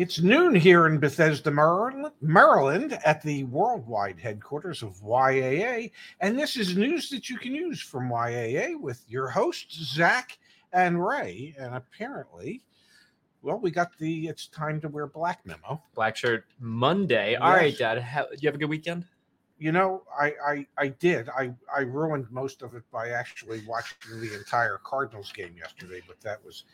It's noon here in Bethesda, Maryland, at the worldwide headquarters of YAA. And this is news that you can use from YAA with your hosts, Zach and Ray. And apparently, well, we got the it's time to wear black memo. Black shirt Monday. All right, Dad. How, you have a good weekend? You know, I, I I did. I I ruined most of it by actually watching the entire Cardinals game yesterday, but that was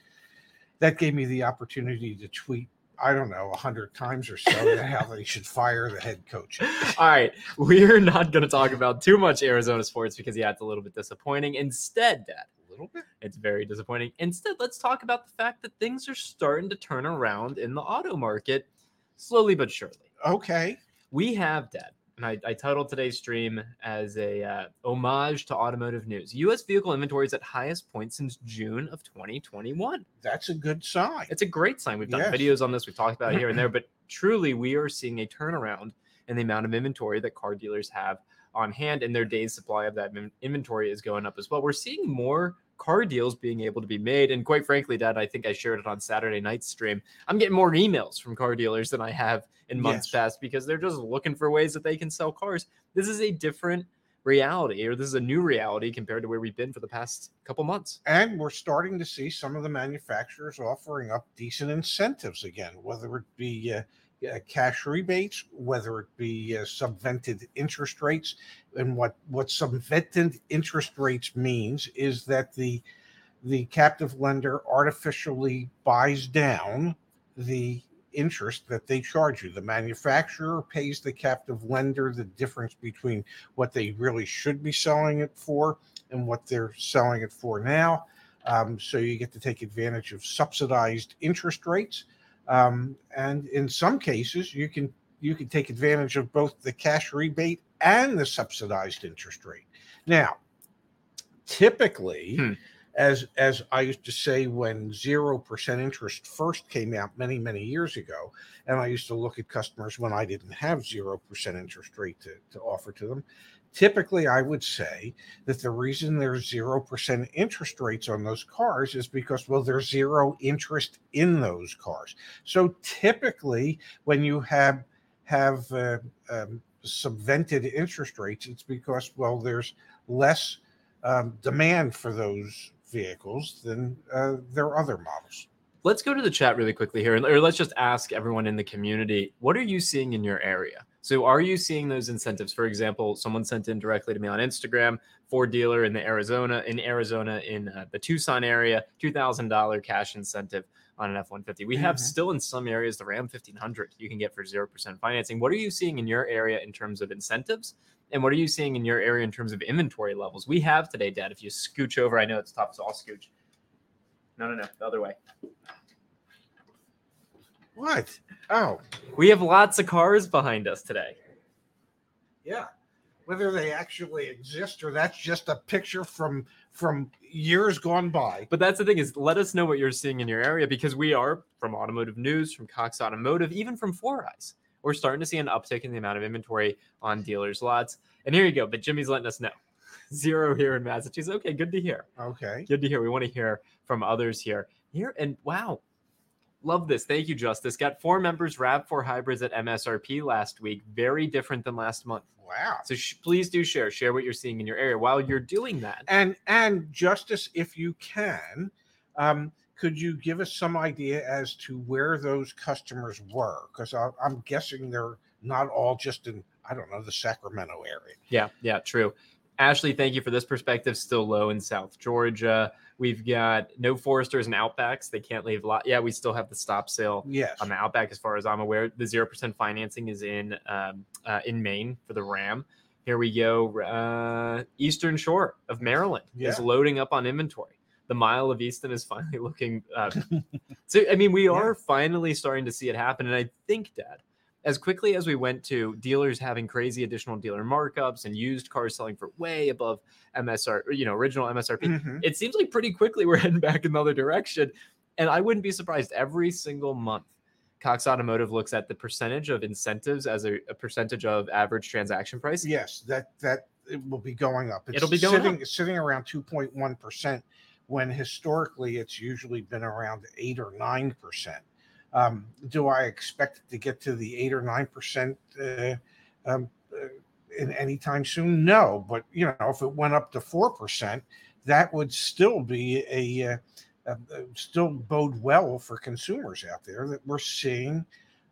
that gave me the opportunity to tweet I don't know, a hundred times or so how they should fire the head coach. All right, we're not going to talk about too much Arizona sports because yeah, it's a little bit disappointing. Instead, Dad, a little bit, it's very disappointing. Instead, let's talk about the fact that things are starting to turn around in the auto market, slowly but surely. Okay, we have Dad and I, I, titled today's stream as a uh, homage to automotive news. U.S. vehicle inventory is at highest point since June of 2021. That's a good sign. It's a great sign. We've done yes. videos on this. We've talked about it here and there, but truly, we are seeing a turnaround in the amount of inventory that car dealers have on hand, and their days supply of that inventory is going up as well. We're seeing more car deals being able to be made. And quite frankly, Dad, I think I shared it on Saturday night stream. I'm getting more emails from car dealers than I have in months yes. past because they're just looking for ways that they can sell cars. This is a different reality or this is a new reality compared to where we've been for the past couple months and we're starting to see some of the manufacturers offering up decent incentives again whether it be uh, uh, cash rebates, whether it be uh, subvented interest rates. And what what subvented interest rates means is that the the captive lender artificially buys down the interest that they charge you. The manufacturer pays the captive lender the difference between what they really should be selling it for and what they're selling it for now. Um, so you get to take advantage of subsidized interest rates. Um, and in some cases, you can you can take advantage of both the cash rebate and the subsidized interest rate. Now, typically, hmm. as as I used to say when zero percent interest first came out many many years ago, and I used to look at customers when I didn't have zero percent interest rate to, to offer to them, typically I would say that the reason there's 0% interest rates on those cars is because, well, there's zero interest in those cars. So typically, when you have have uh, um, subvented interest rates, it's because, well, there's less um, demand for those vehicles than uh, their other models. Let's go to the chat really quickly here, or let's just ask everyone in the community what are you seeing in your area? So are you seeing those incentives? For example, someone sent in directly to me on Instagram, Ford dealer in the Arizona, in Arizona, in uh, the Tucson area, $2,000 cash incentive on an F-150. We have mm-hmm. still in some areas the Ram 1500 you can get for 0% financing. What are you seeing in your area in terms of incentives? And what are you seeing in your area in terms of inventory levels? We have today, Dad, if you scooch over, I know it's tough, so I'll scooch. No, no, no, the other way. What? Oh, we have lots of cars behind us today. Yeah. Whether they actually exist or that's just a picture from from years gone by. But that's the thing is let us know what you're seeing in your area because we are from automotive news, from Cox Automotive, even from Foureyes. We're starting to see an uptick in the amount of inventory on dealers' lots. And here you go. But Jimmy's letting us know. Zero here in Massachusetts. Okay, good to hear. Okay. Good to hear. We want to hear from others here. Here and wow, Love this. Thank you, Justice. Got four members RAV4 hybrids at MSRP last week. Very different than last month. Wow. So sh- please do share. Share what you're seeing in your area while you're doing that. And and Justice, if you can, um, could you give us some idea as to where those customers were? Because I'm guessing they're not all just in I don't know the Sacramento area. Yeah, yeah, true. Ashley, thank you for this perspective. Still low in South Georgia. We've got no Foresters and Outbacks. They can't leave lot. Yeah, we still have the stop sale yes. on the Outback, as far as I'm aware. The zero percent financing is in um, uh, in Maine for the Ram. Here we go. Uh, Eastern Shore of Maryland yeah. is loading up on inventory. The mile of Easton is finally looking. Uh, so I mean, we are yeah. finally starting to see it happen, and I think, Dad, as quickly as we went to dealers having crazy additional dealer markups and used cars selling for way above MSR, you know, original MSRP, Mhm. it seems like pretty quickly we're heading back in the other direction. And I wouldn't be surprised every single month. Cox Automotive looks at the percentage of incentives as a, a percentage of average transaction price. Yes, that that it will be going up. It'll be going sitting, sitting around 2.1 percent when historically it's usually been around eight or nine percent. Um, do I expect it to get to the eight or nine percent uh, um, uh, in any time soon? No, but you know, if it went up to four percent, that would still be a uh, uh, still bode well for consumers out there that we're seeing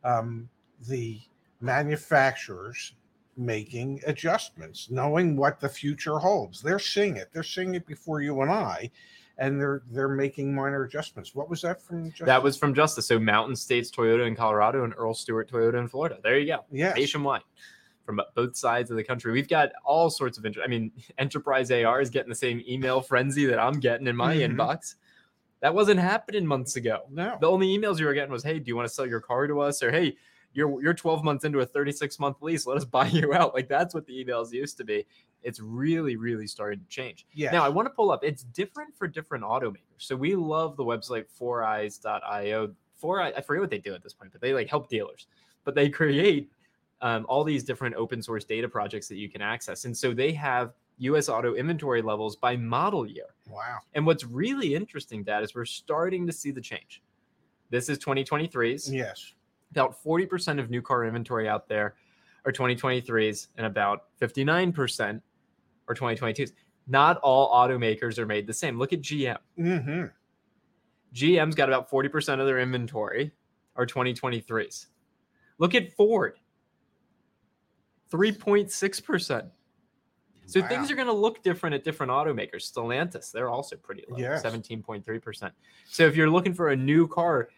um, the manufacturers making adjustments, knowing what the future holds. They're seeing it. They're seeing it before you and I, and they're they're making minor adjustments. What was that from? Justice? That was from Justice. So Mountain States Toyota in Colorado and Earl Stewart Toyota in Florida. There you go. yes. Nationwide from both sides of the country. We've got all sorts of interest. I mean, Enterprise AR is getting the same email frenzy that I'm getting in my Mhm. inbox. That wasn't happening months ago. No. The only emails you were getting was, "Hey, do you want to sell your car to us?" or "Hey, you're you're 12 months into a 36 month lease. Let us buy you out." Like that's what the emails used to be. It's really, really starting to change. Yeah. Now I want to pull up. It's different for different automakers. So we love the website foureyes.io. Four I, I forget what they do at this point, but they like help dealers. But they create um, all these different open source data projects that you can access. And so they have US auto inventory levels by model year. wow. And what's really interesting, Dad, is we're starting to see the change. This is 2023s. Yes. About 40% of new car inventory out there are 2023s, and about 59% are 2022s. Not all automakers are made the same. Look at GM. hmm GM's got about 40% of their inventory are 2023s. Look at Ford. 3.6%. So things are going to look different at different automakers. Stellantis, they're also pretty low, Yes. 17.3%. So if you're looking for a new car,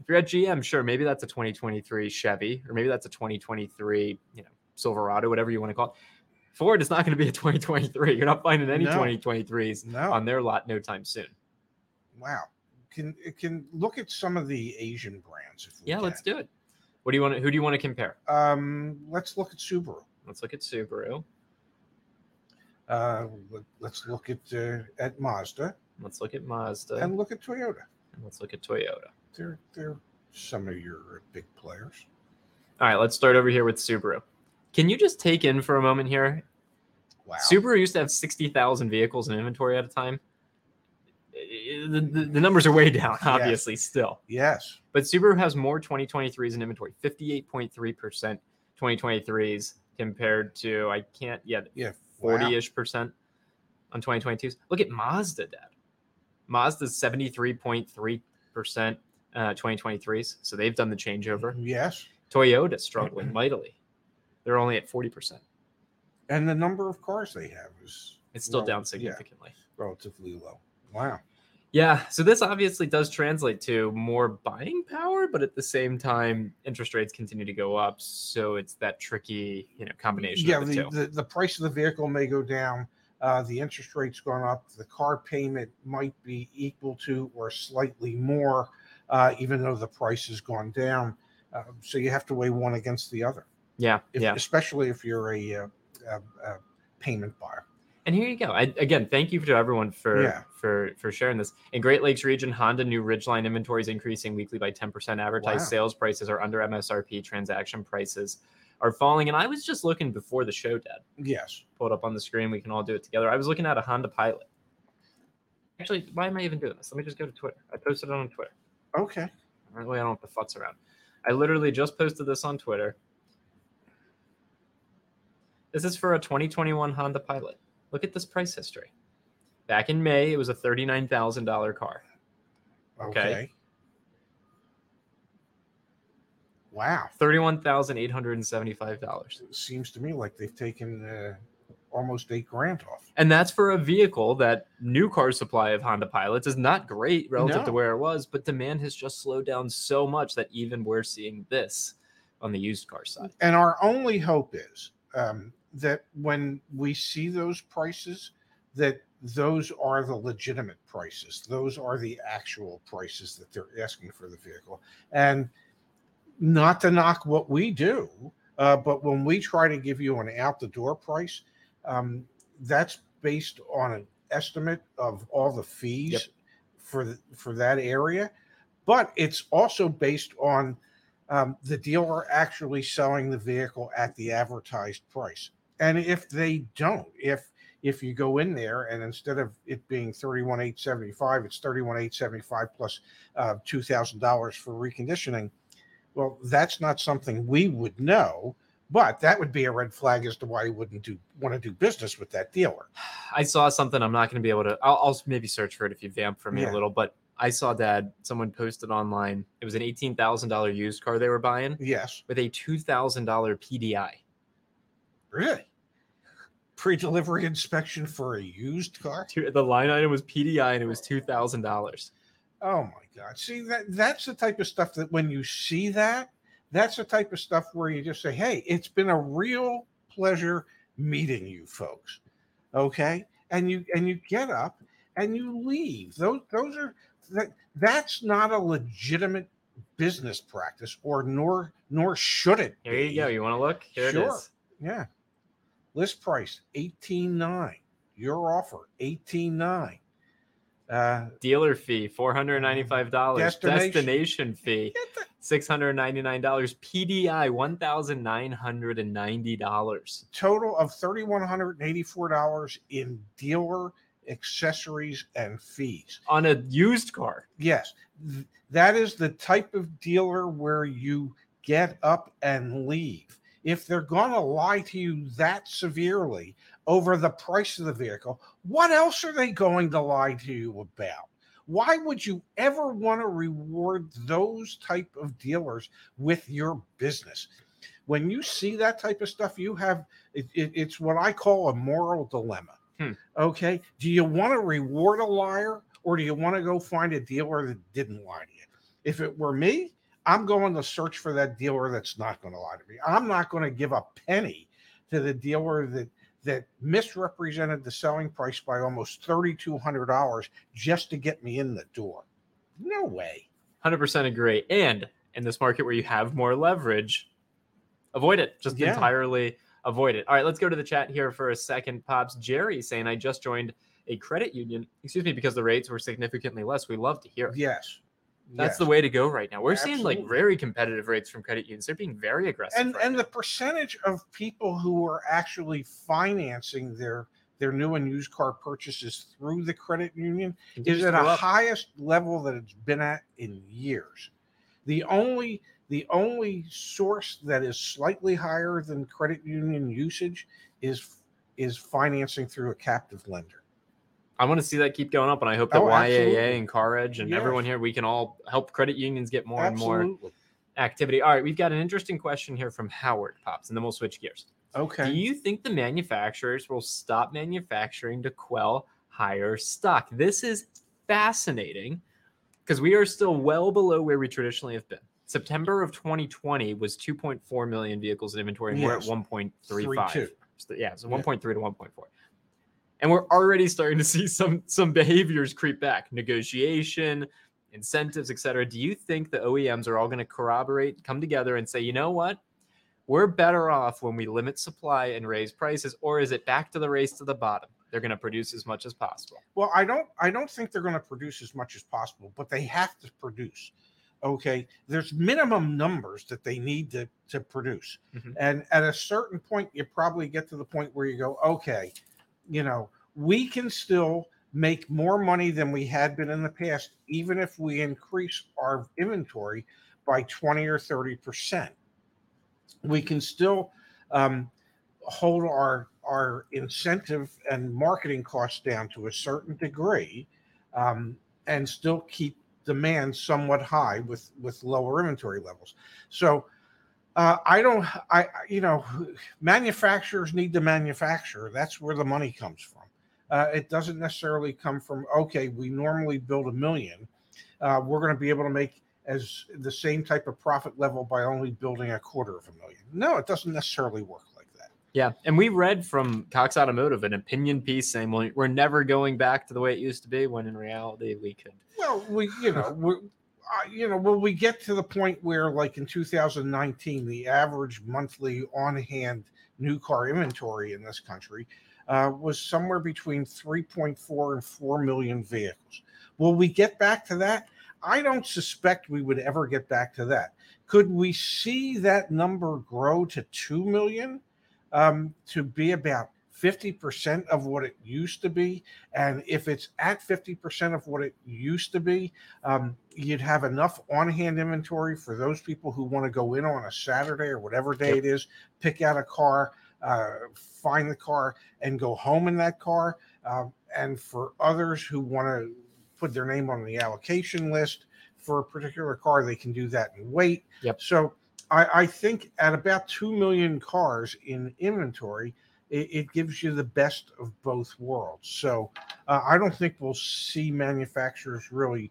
if you're at GM, sure, maybe that's a 2023 Chevy, or maybe that's a 2023, you know, Silverado, whatever you want to call it. Ford is not going to be a 2023. You're not finding any No. 2023s No. on their lot no time soon. wow. Can can look at some of the Asian brands if we Yeah, can. let's do it. What do you want? To, who do you want to compare? Um, let's look at Subaru. Let's look at Subaru. Uh, let, us look at uh, at Mazda Let's look at Mazda. and look at Toyota. and let's look at Toyota. They're they're some of your big players. All right, let's start over here with Subaru. Can you just take in for a moment here? Wow. Subaru used to have 60,000 vehicles in inventory at a time. The, the, the numbers are way down, obviously, still. yes. But Subaru has more 2023s in inventory, 58.3% 2023s compared to, I can't yet, Yeah. Wow. 40 ish percent on 2022s. Look at Mazda, Dad. Mazda's 73.3% uh, 2023s. So they've done the changeover. Yes. Toyota struggling mightily. They're only at 40%. And the number of cars they have is It's still Well, down yeah. significantly. relatively low. Wow. Yeah. So this obviously does translate to more buying power, but at the same time, interest rates continue to go up. So it's that tricky, you know, combination Yeah, of the, the, the, the price of the vehicle may go down. Uh, the interest rate's gone up. The car payment might be equal to or slightly more, uh, even though the price has gone down. Uh, so you have to weigh one against the other, yeah. if, yeah. especially if you're a, uh, a, a payment buyer. And here you go. I, again, thank you to everyone for Yeah. for for sharing this. In Great Lakes region, Honda new Ridgeline inventory is increasing weekly by 10%. Advertised Wow. sales prices are under MSRP. Transaction prices are falling. And I was just looking before the show, Dad. Yes. Pull it up on the screen. We can all do it together. I was looking at a Honda Pilot. Actually, why am I even doing this? Let me just go to Twitter. I posted it on Twitter. Okay. That way I don't have to futz around. I literally just posted this on Twitter. This is for a 2021 Honda Pilot. Look at this price history. Back in May, it was a $39,000 car. Okay. Okay. Wow. $31,875. Seems to me like they've taken uh, almost eight grand off. And that's for a vehicle that new car supply of Honda Pilots is not great relative to where it was, but demand has just slowed down so much that even we're seeing this on the used car side. And our only hope is um, that when we see those prices, that those are the legitimate prices. Those are the actual prices that they're asking for the vehicle. And not to knock what we do, uh, but when we try to give you an out the door price, um, that's based on an estimate of all the fees Yep. for the, for that area, but it's also based on um, the dealer actually selling the vehicle at the advertised price. And if they don't, if if you go in there and instead of it being thirty one eight seventy five, it's thirty one eight seventy five plus uh, two thousand dollars for reconditioning. Well, that's not something we would know, but that would be a red flag as to why you wouldn't do want to do business with that dealer. I saw something. I'm not going to be able to. I'll, I'll maybe search for it if you vamp for me Yeah. a little. But I saw that someone posted online. It was an eighteen thousand dollar used car they were buying Yes, with a two thousand dollar PDI. Really. Pre-delivery inspection for a used car. The line item was PDI and it was two thousand dollars. Oh my God! See that that's the type of stuff that when you see that, that's the type of stuff where you just say, "Hey, it's been a real pleasure meeting you folks." Okay, and you and you get up and you leave. Those those are that that's not a legitimate business practice, or nor nor should it. Here you go. You want to look? Here it Sure. is. Yeah, list price eighteen nine. Your offer eighteen nine. Uh, Dealer fee four hundred ninety five dollars. Destination. Destination fee six hundred ninety nine dollars. PDI one thousand nine hundred and ninety dollars. total of $3,184 in dealer accessories and fees. on a used car. Yes, that is the type of dealer where you get up and leave. If they're going to lie to you that severely over the price of the vehicle, what else are they going to lie to you about? Why would you ever want to reward those type of dealers with your business? When you see that type of stuff, you have it, it- it's what I call a moral dilemma. Hmm. Okay, do you want to reward a liar or do you want to go find a dealer that didn't lie to you? If it were me, I'm going to search for that dealer that's not going to lie to me. I'm not going to give a penny to the dealer that that misrepresented the selling price by almost $3200 just to get me in the door. No way. 100% agree. And in this market where you have more leverage, avoid it. Just Yeah. entirely avoid it. All right, let's go to the chat here for a second. Pops Jerry saying, I just joined a credit union, excuse me, because the rates were significantly less. We love to hear it. Yes. That's the way to go right now. We're seeing like very competitive rates from credit unions. They're being very aggressive. and right and now. the percentage of people who are actually financing their their new and used car purchases through the credit union is at a up. highest level that it's been at in years. The only the only source that is slightly higher than credit union usage is is financing through a captive lender. I want to see that keep going up, and I hope that Oh, YAA absolutely. and Car Edge and Yes. everyone here, we can all help credit unions get more and more activity. All right, we've got an interesting question here from Howard Pops, and then we'll switch gears. Okay. Do you think the manufacturers will stop manufacturing to quell higher stock? This is fascinating because we are still well below where we traditionally have been. September of 2020 was 2.4 million vehicles in inventory, and we're at 1.35. 3.2. So, yeah, so Yeah. 1.3 to 1.4. And we're already starting to see some some behaviors creep back, negotiation, incentives, etc. Do you think the OEMs are all going to corroborate, come together, and say, you know what? We're better off when we limit supply and raise prices, or is it back to the race to the bottom? They're going to produce as much as possible. Well, I don't I don't think they're going to produce as much as possible, but they have to produce. Okay, there's minimum numbers that they need to to produce, Mhm. and at a certain point, you probably get to the point where you go, okay, you know, we can still make more money than we had been in the past, even if we increase our inventory by twenty or thirty percent. We can still um, hold our our incentive and marketing costs down to a certain degree um, and still keep demand somewhat high with with lower inventory levels so uh, i don't i you know manufacturers need to manufacture. That's where the money comes from. Uh, it doesn't necessarily come from okay we normally build a million. Uh, we're going to be able to make as the same type of profit level by only building a quarter of a million. No it doesn't necessarily work like that. Yeah, and we read from Cox Automotive an opinion piece saying, "Well, we're never going back to the way it used to be," when in reality we could. Well, we, you know, we're, uh, you know, will we get to the point where, like in 2019, the average monthly on hand new car inventory in this country uh, was somewhere between 3.4 and 4 million vehicles? Will we get back to that? I don't suspect we would ever get back to that. Could we see that number grow to 2 million um, to be about 50% of what it used to be. And if it's at 50% of what it used to be, um, you'd have enough on hand inventory for those people who want to go in on a Saturday or whatever day Yep. it is, pick out a car, uh, find the car, and go home in that car. Um, and for others who want to put their name on the allocation list for a particular car, they can do that and wait. Yep. So I, I think at about 2 million cars in inventory, it, it gives you the best of both worlds. So uh, I don't think we'll see manufacturers really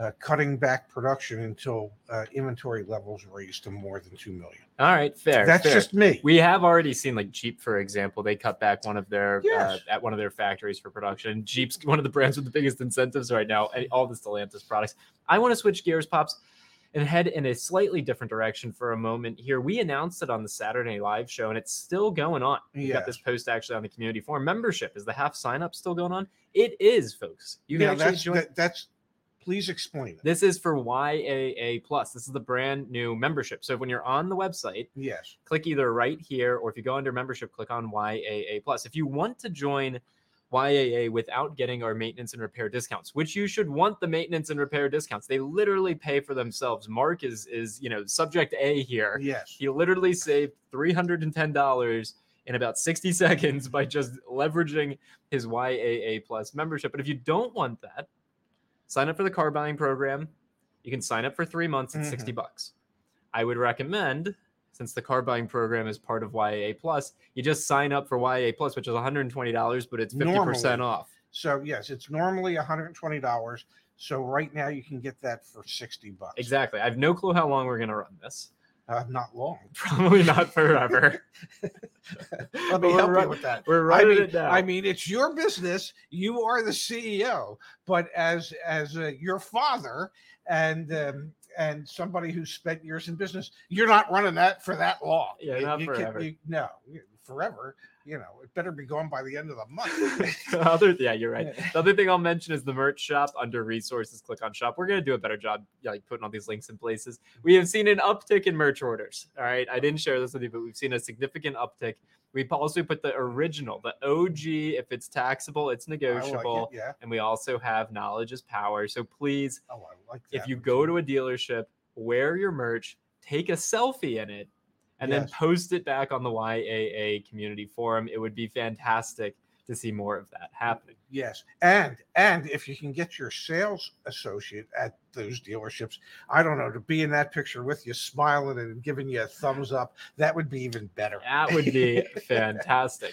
uh, cutting back production until uh, inventory levels raise to more than 2 million. All right, fair. That's fair. just me. We have already seen like Jeep, for example, they cut back one of their uh, at one of their factories for production. Jeep's one of the brands with the biggest incentives right now. and All the Stellantis products. I want to switch gears, pops, and head in a slightly different direction for a moment here. We announced it on the Saturday Live show, and it's still going on. We got this post actually on the community forum. Membership is the half sign up still going on? It is, folks. You can Now, actually that's, join. that, that's please explain it. This is for YAA Plus. This is the brand new membership. So when you're on the website, Yes. click either right here or if you go under membership, click on YAA Plus. If you want to join YAA without getting our maintenance and repair discounts, which you should want the maintenance and repair discounts, they literally pay for themselves. Mark is is you know subject A here. Yes. He literally saved three hundred and ten dollars in about 60 seconds by just leveraging his YAA Plus membership. But if you don't want that, sign up for the car buying program. You can sign up for three months at 60 mm-hmm. bucks. I would recommend, since the car buying program is part of YAA Plus, you just sign up for YAA Plus, which is $120, but it's 50% Normally. off. So yes, it's normally $120. So right now you can get that for 60 bucks. Exactly. I have no clue how long we're going to run this. Uh, not long. Probably not forever. Let me help run- you with that. We're I running mean, it down. I mean, it's your business. You are the CEO, but as as uh, your father and um, and somebody who spent years in business, you're not running that for that long. Yeah, You- not you can- forever. you- no, forever. You know, it better be gone by the end of the month. other yeah you're right. The other thing i'll mention is the merch shop under resources click on shop. We're going to do a better job like putting all these links in places. We have seen an uptick in merch orders all right? I didn't share this with you but we've seen a significant uptick. We also put the original the og if it's taxable it's I like negotiable. it, Yeah. and we also have knowledge is power. So please Oh, I like that. if you go to a dealership wear your merch take a selfie in it and then post it back on the yaa community forum it would be fantastic to see more of that happening Yes, and and if you can get your sales associate at those dealerships, I don't know, to be in that picture with you, smiling and giving you a thumbs up, that would be even better. That would be fantastic.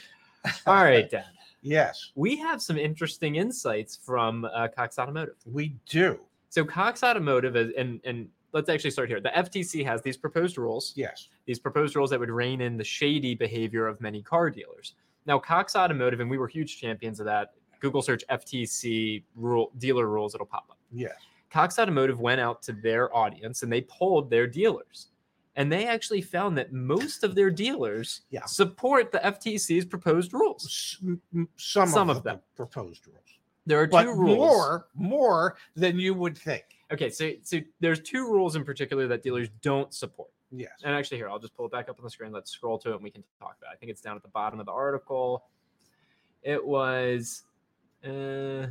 All right, Dan. Yes, We have some interesting insights from uh, Cox Automotive. we do. So Cox Automotive is, and and let's actually start here. The FTC has these proposed rules. Yes, These proposed rules that would rein in the shady behavior of many car dealers. Now, Cox Automotive, and we were huge champions of that. Google search FTC rule dealer rules; it'll pop up. yes, Cox Automotive went out to their audience and they polled their dealers. And they actually found that most of their dealers Yeah. support the FTC's proposed rules. S- m- m- some, Some of, of the them. proposed rules, There are but two rules. more, more than you would think. Okay, so so there's two rules in particular that dealers don't support. Yes, And actually, here I'll just pull it back up on the screen. Let's scroll to it and we can talk about. It. I think it's down at the bottom of the article. It was. Uh,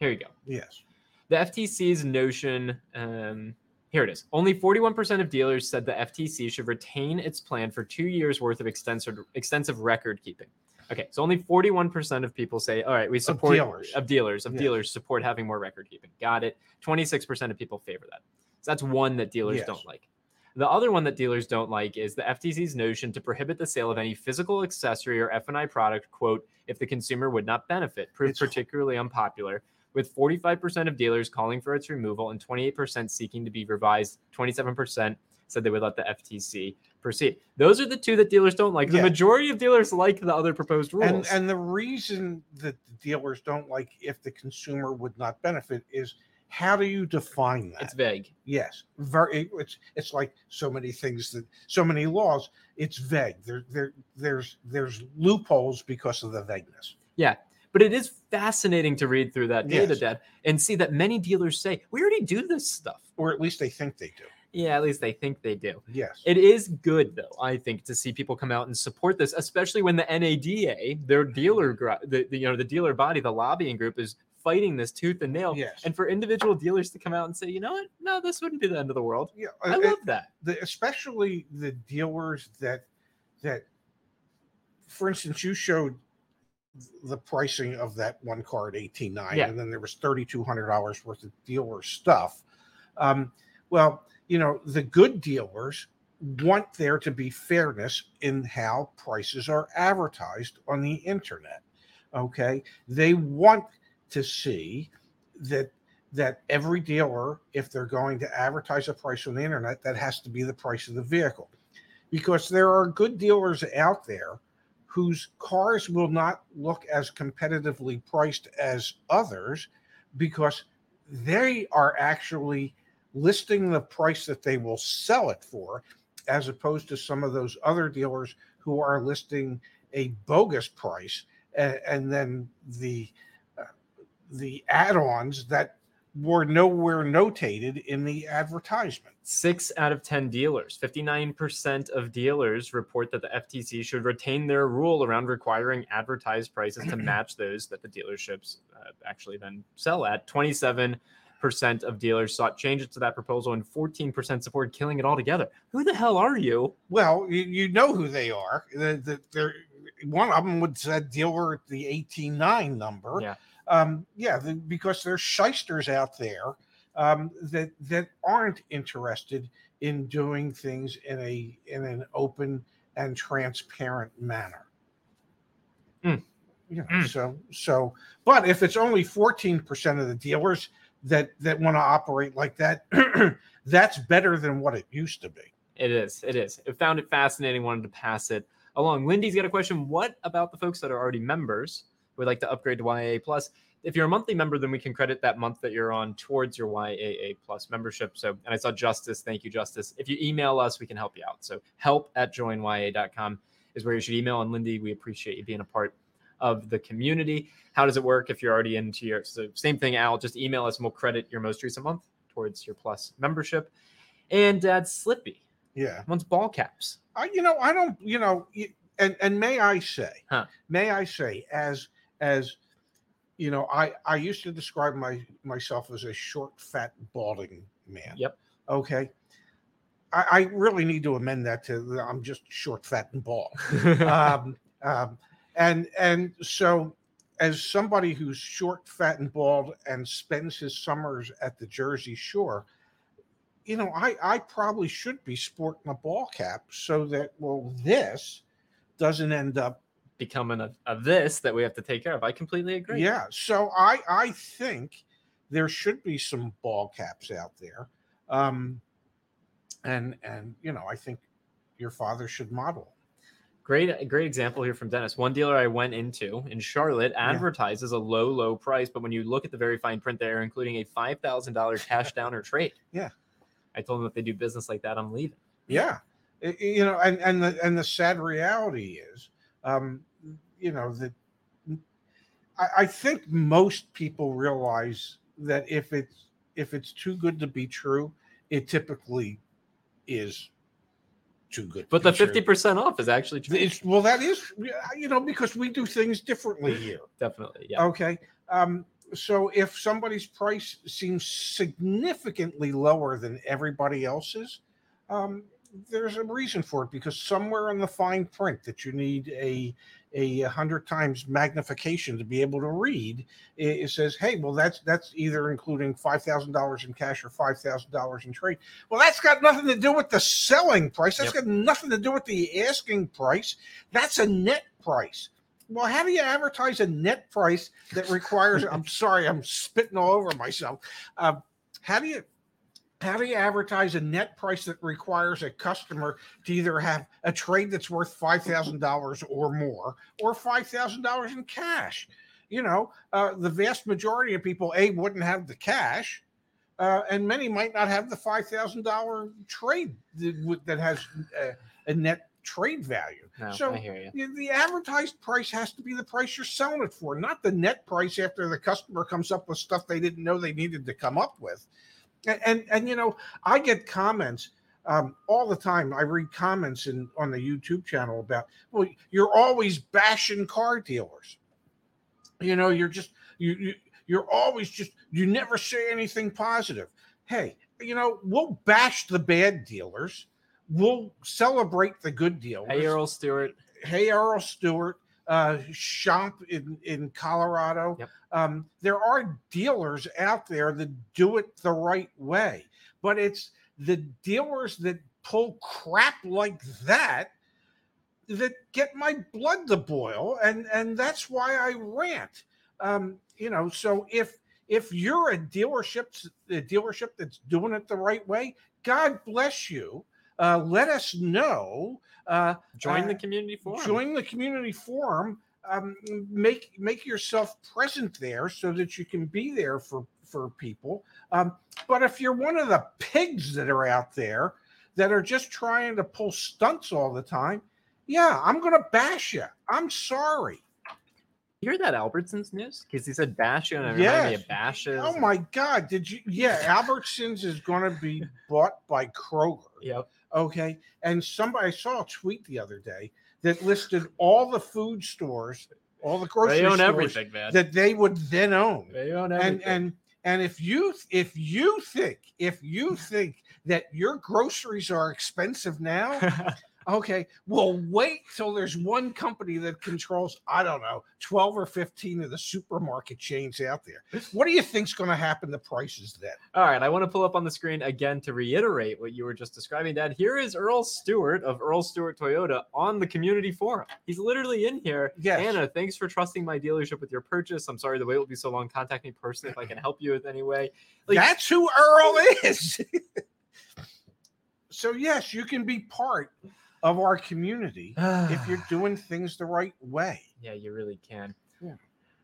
here you go. yes, The FTC's notion. Um, here it is. Only 41% of dealers said the FTC should retain its plan for two years worth of extensive extensive record keeping. Okay, so only 41% of people say, all right, we support dealers. of dealers of Yes. dealers support having more record keeping. Got it. 26% of people favor that. So that's one that dealers Yes. don't like. The other one that dealers don't like is the FTC's notion to prohibit the sale of any physical accessory or F&I product, quote, if the consumer would not benefit, proved It's- particularly unpopular, with 45% of dealers calling for its removal and 28% seeking to be revised. 27% said they would let the FTC proceed. Those are the two that dealers don't like. The Yeah. majority of dealers like the other proposed rules. and and the reason that the dealers don't like if the consumer would not benefit is how do you define that? It's vague. Yes, very. It's it's like so many things that so many laws. It's vague. There there there's there's loopholes because of the vagueness. Yeah, but it is fascinating to read through that data, Yes. Dad, and see that many dealers say we already do this stuff. Or at least they think they do. Yeah, at least they think they do. Yes. It is good though, I think, to see people come out and support this, especially when the NADA, their dealer, gr- the, the you know the dealer body, the lobbying group, is fighting this tooth and nail. yes. And for individual dealers to come out and say, you know what, no, this wouldn't be the end of the world. yeah, I uh, love that. the, especially the dealers that that for instance you showed the pricing of that one car at 18.9 Yeah. and then there was $3200 worth of dealer stuff um, well you know the good dealers want there to be fairness in how prices are advertised on the internet okay they want to see that that every dealer, if they're going to advertise a price on the internet, that has to be the price of the vehicle. Because there are good dealers out there whose cars will not look as competitively priced as others because they are actually listing the price that they will sell it for, as opposed to some of those other dealers who are listing a bogus price and, and then the uh, the add-ons that were nowhere notated in the advertisement. Six out of 10 dealers, 59% of dealers report that the FTC should retain their rule around requiring advertised prices to match those that the dealerships uh, actually then sell at. 27% of dealers sought changes to that proposal, and 14% supported killing it altogether. Who the hell are you? Well, you, you know who they are. The, the, they're, one of them would said dealer at the 189 number. Yeah. Um, yeah, the, because there's shysters out there um, that that aren't interested in doing things in a in an open and transparent manner. Mm. Yeah. Mm. So so, but if it's only 14% of the dealers that that want to operate like that, that's better than what it used to be. It is. It is. I found it fascinating. Wanted to pass it along. Lindy's got a question. What about the folks that are already members who would like to upgrade to YAA Plus? If you're a monthly member, then we can credit that month that you're on towards your YAA Plus membership. So, and I saw Justice. Thank you, Justice. If you email us, we can help you out. So, help at joinyaa.com is where you should email. And Lindy, we appreciate you being a part of the community. How does it work if you're already into your? So, same thing, Al. Just email us and we'll credit your most recent month towards your Plus membership. And Dad Slippy Yeah. wants ball caps. I, you know, I don't, you know, and and may I say, Huh. may I say, as as you know, I I used to describe my myself as a short, fat, balding man. Yep. Okay. I, I really need to amend that to I'm just short, fat, and bald. um, um, and and so as somebody who's short, fat, and bald and spends his summers at the Jersey Shore, you know, I I probably should be sporting a ball cap so that well, this doesn't end up. Becoming a, a this that we have to take care of. I completely agree. Yeah. So I I think there should be some ball caps out there, um, and and you know I think your father should model. Great, great example here from Dennis. One dealer I went into in Charlotte advertises a low, low price, but when you look at the very fine print, they're including a five thousand dollar cash down or trade. Yeah. I told them if they do business like that, I'm leaving. yeah you know and and the and the sad reality is um you know that I, I think most people realize that if it's if it's too good to be true it typically is too good But the fifty percent off is actually true. it's, well that is you know because we do things differently here Definitely, yeah. Okay. Um, so if somebody's price seems significantly lower than everybody else's, um, there's a reason for it because somewhere in the fine print that you need a a hundred times magnification to be able to read, it, it says, "Hey, well, that's that's either including five thousand dollars in cash or five thousand dollars in trade." Well, that's got nothing to do with the selling price. That's Yep. got nothing to do with the asking price. That's a net price. Well, how do you advertise a net price that requires? I'm sorry, I'm spitting all over myself. Um, how do you how do you advertise a net price that requires a customer to either have a trade that's worth five thousand dollars or more, or five thousand dollars in cash? You know, uh, the vast majority of people a wouldn't have the cash, uh, and many might not have the five thousand dollar trade that, that has uh, a net trade value. No, So, I hear you. The, the advertised price has to be the price you're selling it for, not the net price after the customer comes up with stuff they didn't know they needed to come up with. And and, and you know, I get comments um, all the time. I read comments in on the YouTube channel about, well, you're always bashing car dealers. You know, you're just you, you you're always just you never say anything positive. Hey, you know, we'll bash the bad dealers. We'll celebrate the good dealers Hey, Earl Stewart. hey Earl Stewart, uh, shop in in Colorado. Yep. Um, there are dealers out there that do it the right way, but it's the dealers that pull crap like that that get my blood to boil, and and that's why I rant. Um, you know, so if if you're a dealership, a dealership that's doing it the right way, God bless you. Uh, let us know. Uh, Join the Uh, community forum. join the community forum um, make make yourself present there so that you can be there for for people um, but if you're one of the pigs that are out there that are just trying to pull stunts all the time yeah i'm gonna bash you i'm sorry You hear that Albertsons news? Because he said bash you and reminded me Yes. of bashes. oh my god did you yeah albertsons is gonna be bought by kroger Yep. Okay. And somebody I saw a tweet the other day that listed all the food stores, all the grocery They own stores everything, man. that they would then own. they own And and and if you if you think if you think that your groceries are expensive now, okay, well wait till there's one company that controls I don't know 12 or 15 of the supermarket chains out there. What do you think's going to happen to prices then? All right, I want to pull up on the screen again to reiterate what you were just describing, Dad. Here is Earl Stewart of Earl Stewart Toyota on the community forum. He's literally in here. Yes. Anna, thanks for trusting my dealership with your purchase. I'm sorry the wait will be so long. Contact me personally if I can help you with any way. Like- That's who Earl is. so yes, you can be part of our community if you're doing things the right way. Yeah, you really can. Yeah.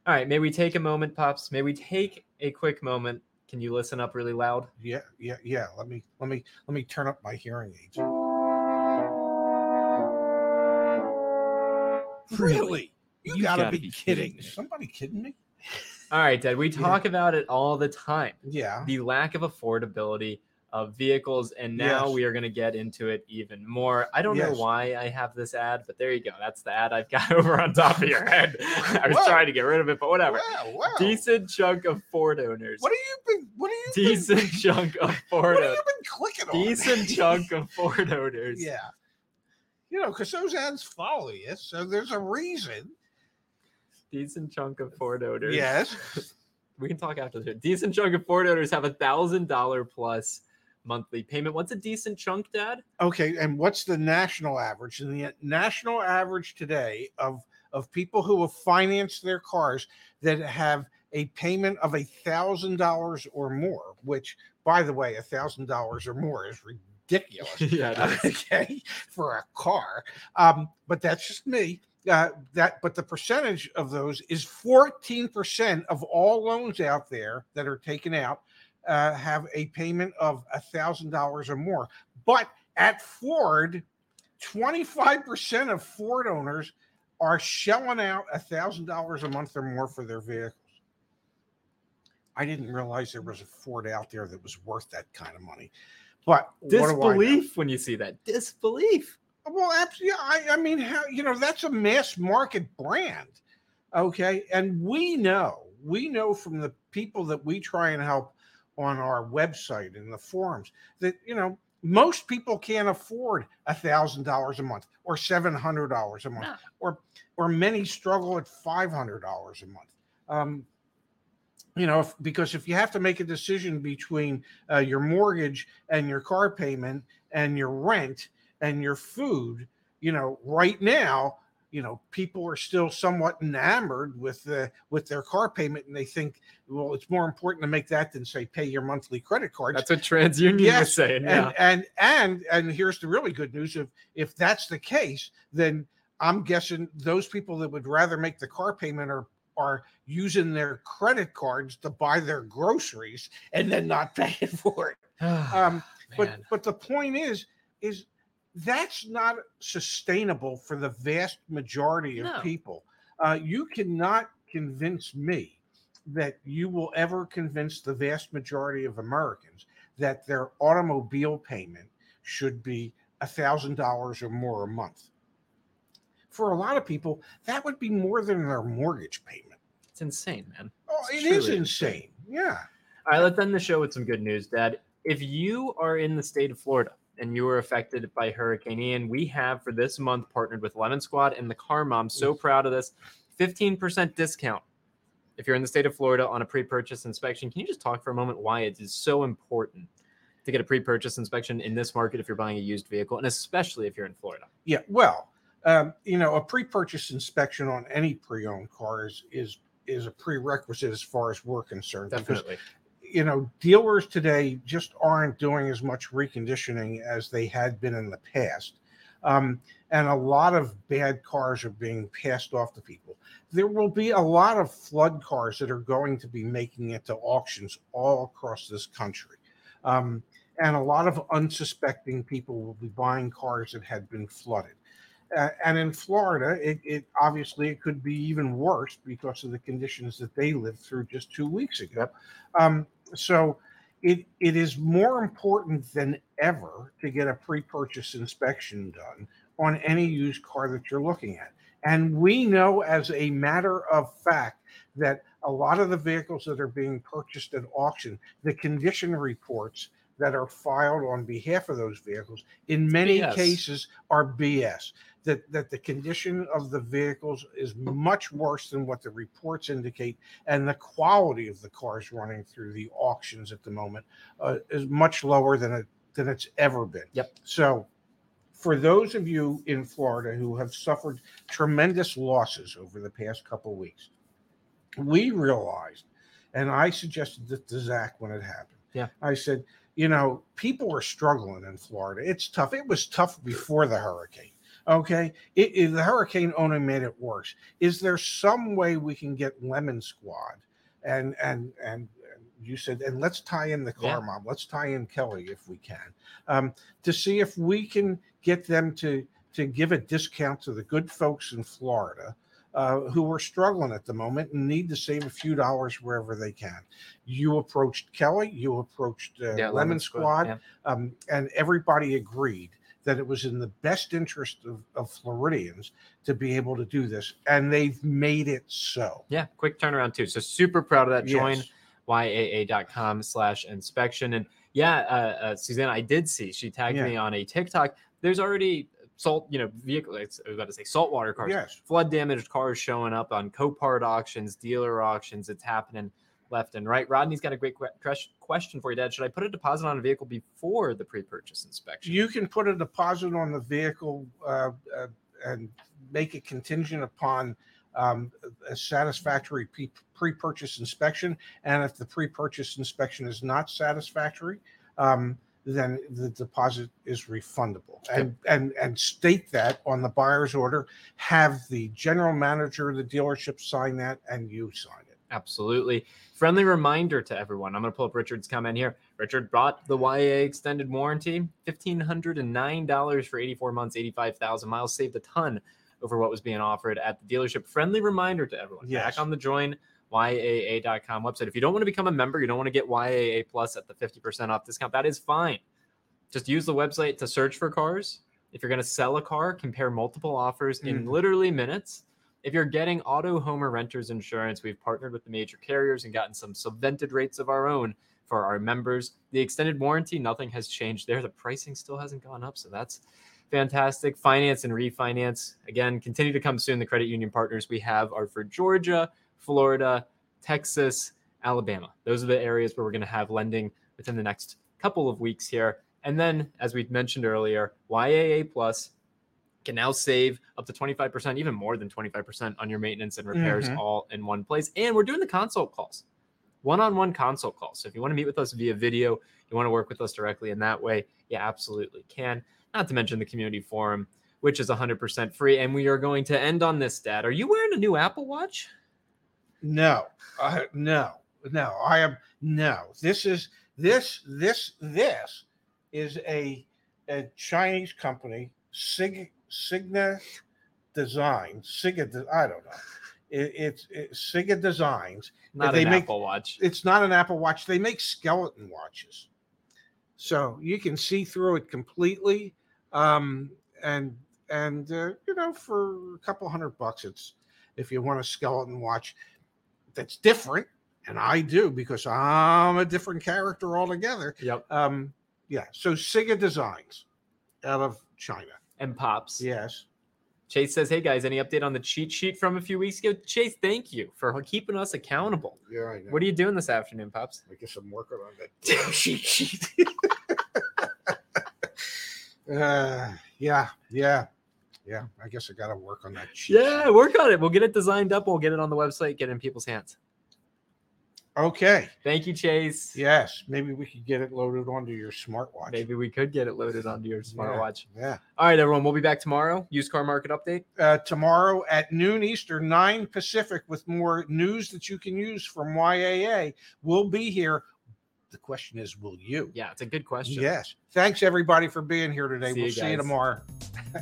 All right, may we take a moment, Pops? May we take a quick moment? Can you listen up really loud? Yeah, yeah, yeah. Let me let me let me turn up my hearing aids. Really? You, You gotta, gotta be, be kidding. kidding me. Somebody kidding me? All right, Dad, we Yeah. talk about it all the time. Yeah. the lack of affordability of vehicles and now Yes. we are going to get into it even more i don't know why i have this ad but there you go that's the ad i've got over on top of your head i was Whoa. trying to get rid of it but whatever Wow, wow. decent chunk of ford owners What have you been? What have you decent Been, chunk of Ford. what have owners you been clicking on? decent chunk of ford owners Yeah. You know, because those ads follow you, so there's a reason. decent chunk of ford owners Yes. we can talk after this decent chunk of ford owners have a thousand dollar plus monthly payment what's a decent chunk dad Okay, and what's the national average? And the national average today of of people who have financed their cars that have a payment of a thousand dollars or more, which, by the way, a thousand dollars or more is ridiculous. yeah okay, for a car. Um, but that's just me. Uh, that, but the percentage of those is 14% of all loans out there that are taken out uh, have a payment of a thousand dollars or more. But at Ford, 25% of Ford owners are shelling out a thousand dollars a month or more for their vehicles. I didn't realize there was a Ford out there that was worth that kind of money. But what do I know? disbelief when you see that disbelief Well, absolutely. I, I mean, how you know that's a mass market brand, okay? And we know, we know from the people that we try and help on our website and the forums that you know most people can't afford a thousand dollars a month or seven hundred dollars a month, No. or or many struggle at five hundred dollars a month. Um, you know, if, because if you have to make a decision between uh, your mortgage and your car payment and your rent and your food, you know, right now, you know, people are still somewhat enamored with the with their car payment, and they think, well, it's more important to make that than say pay your monthly credit card That's what TransUnion Yes, saying. Yeah. and and and and here's the really good news: if if that's the case, then I'm guessing those people that would rather make the car payment are are using their credit cards to buy their groceries and then not paying for it. Um, but but the point is is that's not sustainable for the vast majority of No. people. Uh, you cannot convince me that you will ever convince the vast majority of Americans that their automobile payment should be a thousand dollars or more a month. For a lot of people, that would be more than their mortgage payment. it's insane, man. Oh, It's it is truly insane. Yeah. All right, let's end the show with some good news, Dad. If you are in the state of Florida and you were affected by Hurricane Ian, we have for this month partnered with Lemon Squad and the Car Mom. So proud of this. 15% discount if you're in the state of Florida on a pre purchase inspection. Can you just talk for a moment why it is so important to get a pre purchase inspection in this market if you're buying a used vehicle, and especially if you're in Florida? Yeah, well, um, you know, a pre-purchase inspection on any pre-owned car is is is a prerequisite as far as we're concerned. Definitely. You know, dealers today just aren't doing as much reconditioning as they had been in the past. Um, and a lot of bad cars are being passed off to people. There will be a lot of flood cars that are going to be making it to auctions all across this country. Um, and a lot of unsuspecting people will be buying cars that had been flooded. Uh, and in Florida, it, it obviously it could be even worse because of the conditions that they lived through just two weeks ago. Um, so it it is more important than ever to get a pre-purchase inspection done on any used car that you're looking at. And we know as a matter of fact that a lot of the vehicles that are being purchased at auction, the condition reports that are filed on behalf of those vehicles in many BS. cases are BS. That, that the condition of the vehicles is much worse than what the reports indicate, and the quality of the cars running through the auctions at the moment uh, is much lower than it than it's ever been. Yep. So, for those of you in Florida who have suffered tremendous losses over the past couple weeks, we realized, and I suggested this to Zach when it happened. Yeah. I said, you know, people are struggling in Florida. It's tough. It was tough before the hurricane. Okay. It, it- the hurricane only made it worse. Is there some way we can get Lemon Squad and and and you said, and let's tie in the car Yeah. mom. Let's tie in Kelly if we can, um, to see if we can get them to to give a discount to the good folks in Florida uh, who are struggling at the moment and need to save a few dollars wherever they can. You approached Kelly, you approached uh, Lemon, Squad, yeah. um, and everybody agreed that it was in the best interest of, of Floridians to be able to do this, and they've made it so. Yeah, quick turnaround too. So super proud of that. Join Yes. yaa.com slash inspection. And yeah, uh, uh, Suzanne, I did see, she tagged Yeah. me on a TikTok. There's already salt, you know, vehicle, it's- I was about to say saltwater cars, Yes. flood damaged cars showing up on Copart auctions, dealer auctions. It's happening left and right. Rodney's got a great que- question for you, Dad. Should I put a deposit on a vehicle before the pre purchase inspection? You can put a deposit on the vehicle uh, uh, and make it contingent upon um, a satisfactory pre- pre-purchase inspection. And if the pre-purchase inspection is not satisfactory, um, then the deposit is refundable. And and and state that on the buyer's order. Have the general manager of the dealership sign that, and you sign it. Absolutely. Friendly reminder to everyone. I'm going to pull up Richard's comment here. Richard brought the YA extended warranty, $1,509 for 84 months, 85,000 miles, saved a ton over what was being offered at the dealership. Friendly reminder to everyone. Yes. Back on the join YAA.com website. If you don't want to become a member, you don't want to get YAA Plus at the 50% off discount, that is fine. Just use the website to search for cars. If you're going to sell a car, compare multiple offers in Mhm. literally minutes. If you're getting auto, home, or renters insurance, we've partnered with the major carriers and gotten some subvented rates of our own for our members. The extended warranty, nothing has changed there. The pricing still hasn't gone up. So that's fantastic. Finance and refinance, again, continue to come soon. The credit union partners we have are for Georgia, Florida, Texas, Alabama. Those are the areas where we're going to have lending within the next couple of weeks here. And then, as we mentioned earlier, YAA Plus can now save up to 25%, even more than 25% on your maintenance and repairs Mhm. all in one place. And we're doing the consult calls, one on one consult calls. So if you want to meet with us via video, you want to work with us directly in that way, you absolutely can. Not to mention the community forum, which is 100% free. And we are going to end on this, Dad. Are you wearing a new Apple Watch? No, uh, no, no. I am no. This is this this this is a a Chinese company, Sig Signa Design. Siga. De- I don't know. It, it's it's Siga Designs. Not They an make- Apple Watch. It's not an Apple Watch. They make skeleton watches, so you can see through it completely. Um, and and uh, you know, for a couple hundred bucks, it's if you want a skeleton watch that's different, and I do because I'm a different character altogether. Yep. Um, yeah. So Siga Designs out of China. And pops. Yes. Chase says, "Hey guys, any update on the cheat sheet from a few weeks ago?" Chase, thank you for keeping us accountable. Yeah, I know. What are you doing this afternoon, pops? I guess I'm working on that damn cheat sheet. uh, yeah, yeah, yeah. I guess I got to work on that Yeah, sheet. work on it. We'll get it designed up. We'll get it on the website. Get it in people's hands. Okay. Thank you, Chase. Yes. Maybe we could get it loaded onto your smartwatch. Maybe we could get it loaded onto your smartwatch. Yeah. All right, everyone. We'll be back tomorrow. Used car market update. Uh, tomorrow at noon Eastern, 9 Pacific, with more news that you can use from YAA. We'll be here. The question is, will you? Yeah, it's a good question. Yes. Thanks, everybody, for being here today. See we'll you see you tomorrow,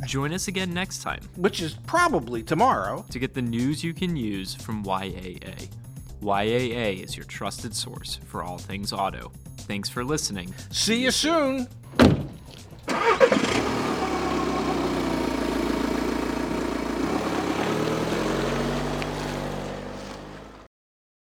Join us again next time which is probably tomorrow. to get the news you can use from YAA. YAA is your trusted source for all things auto. Thanks for listening. See you soon.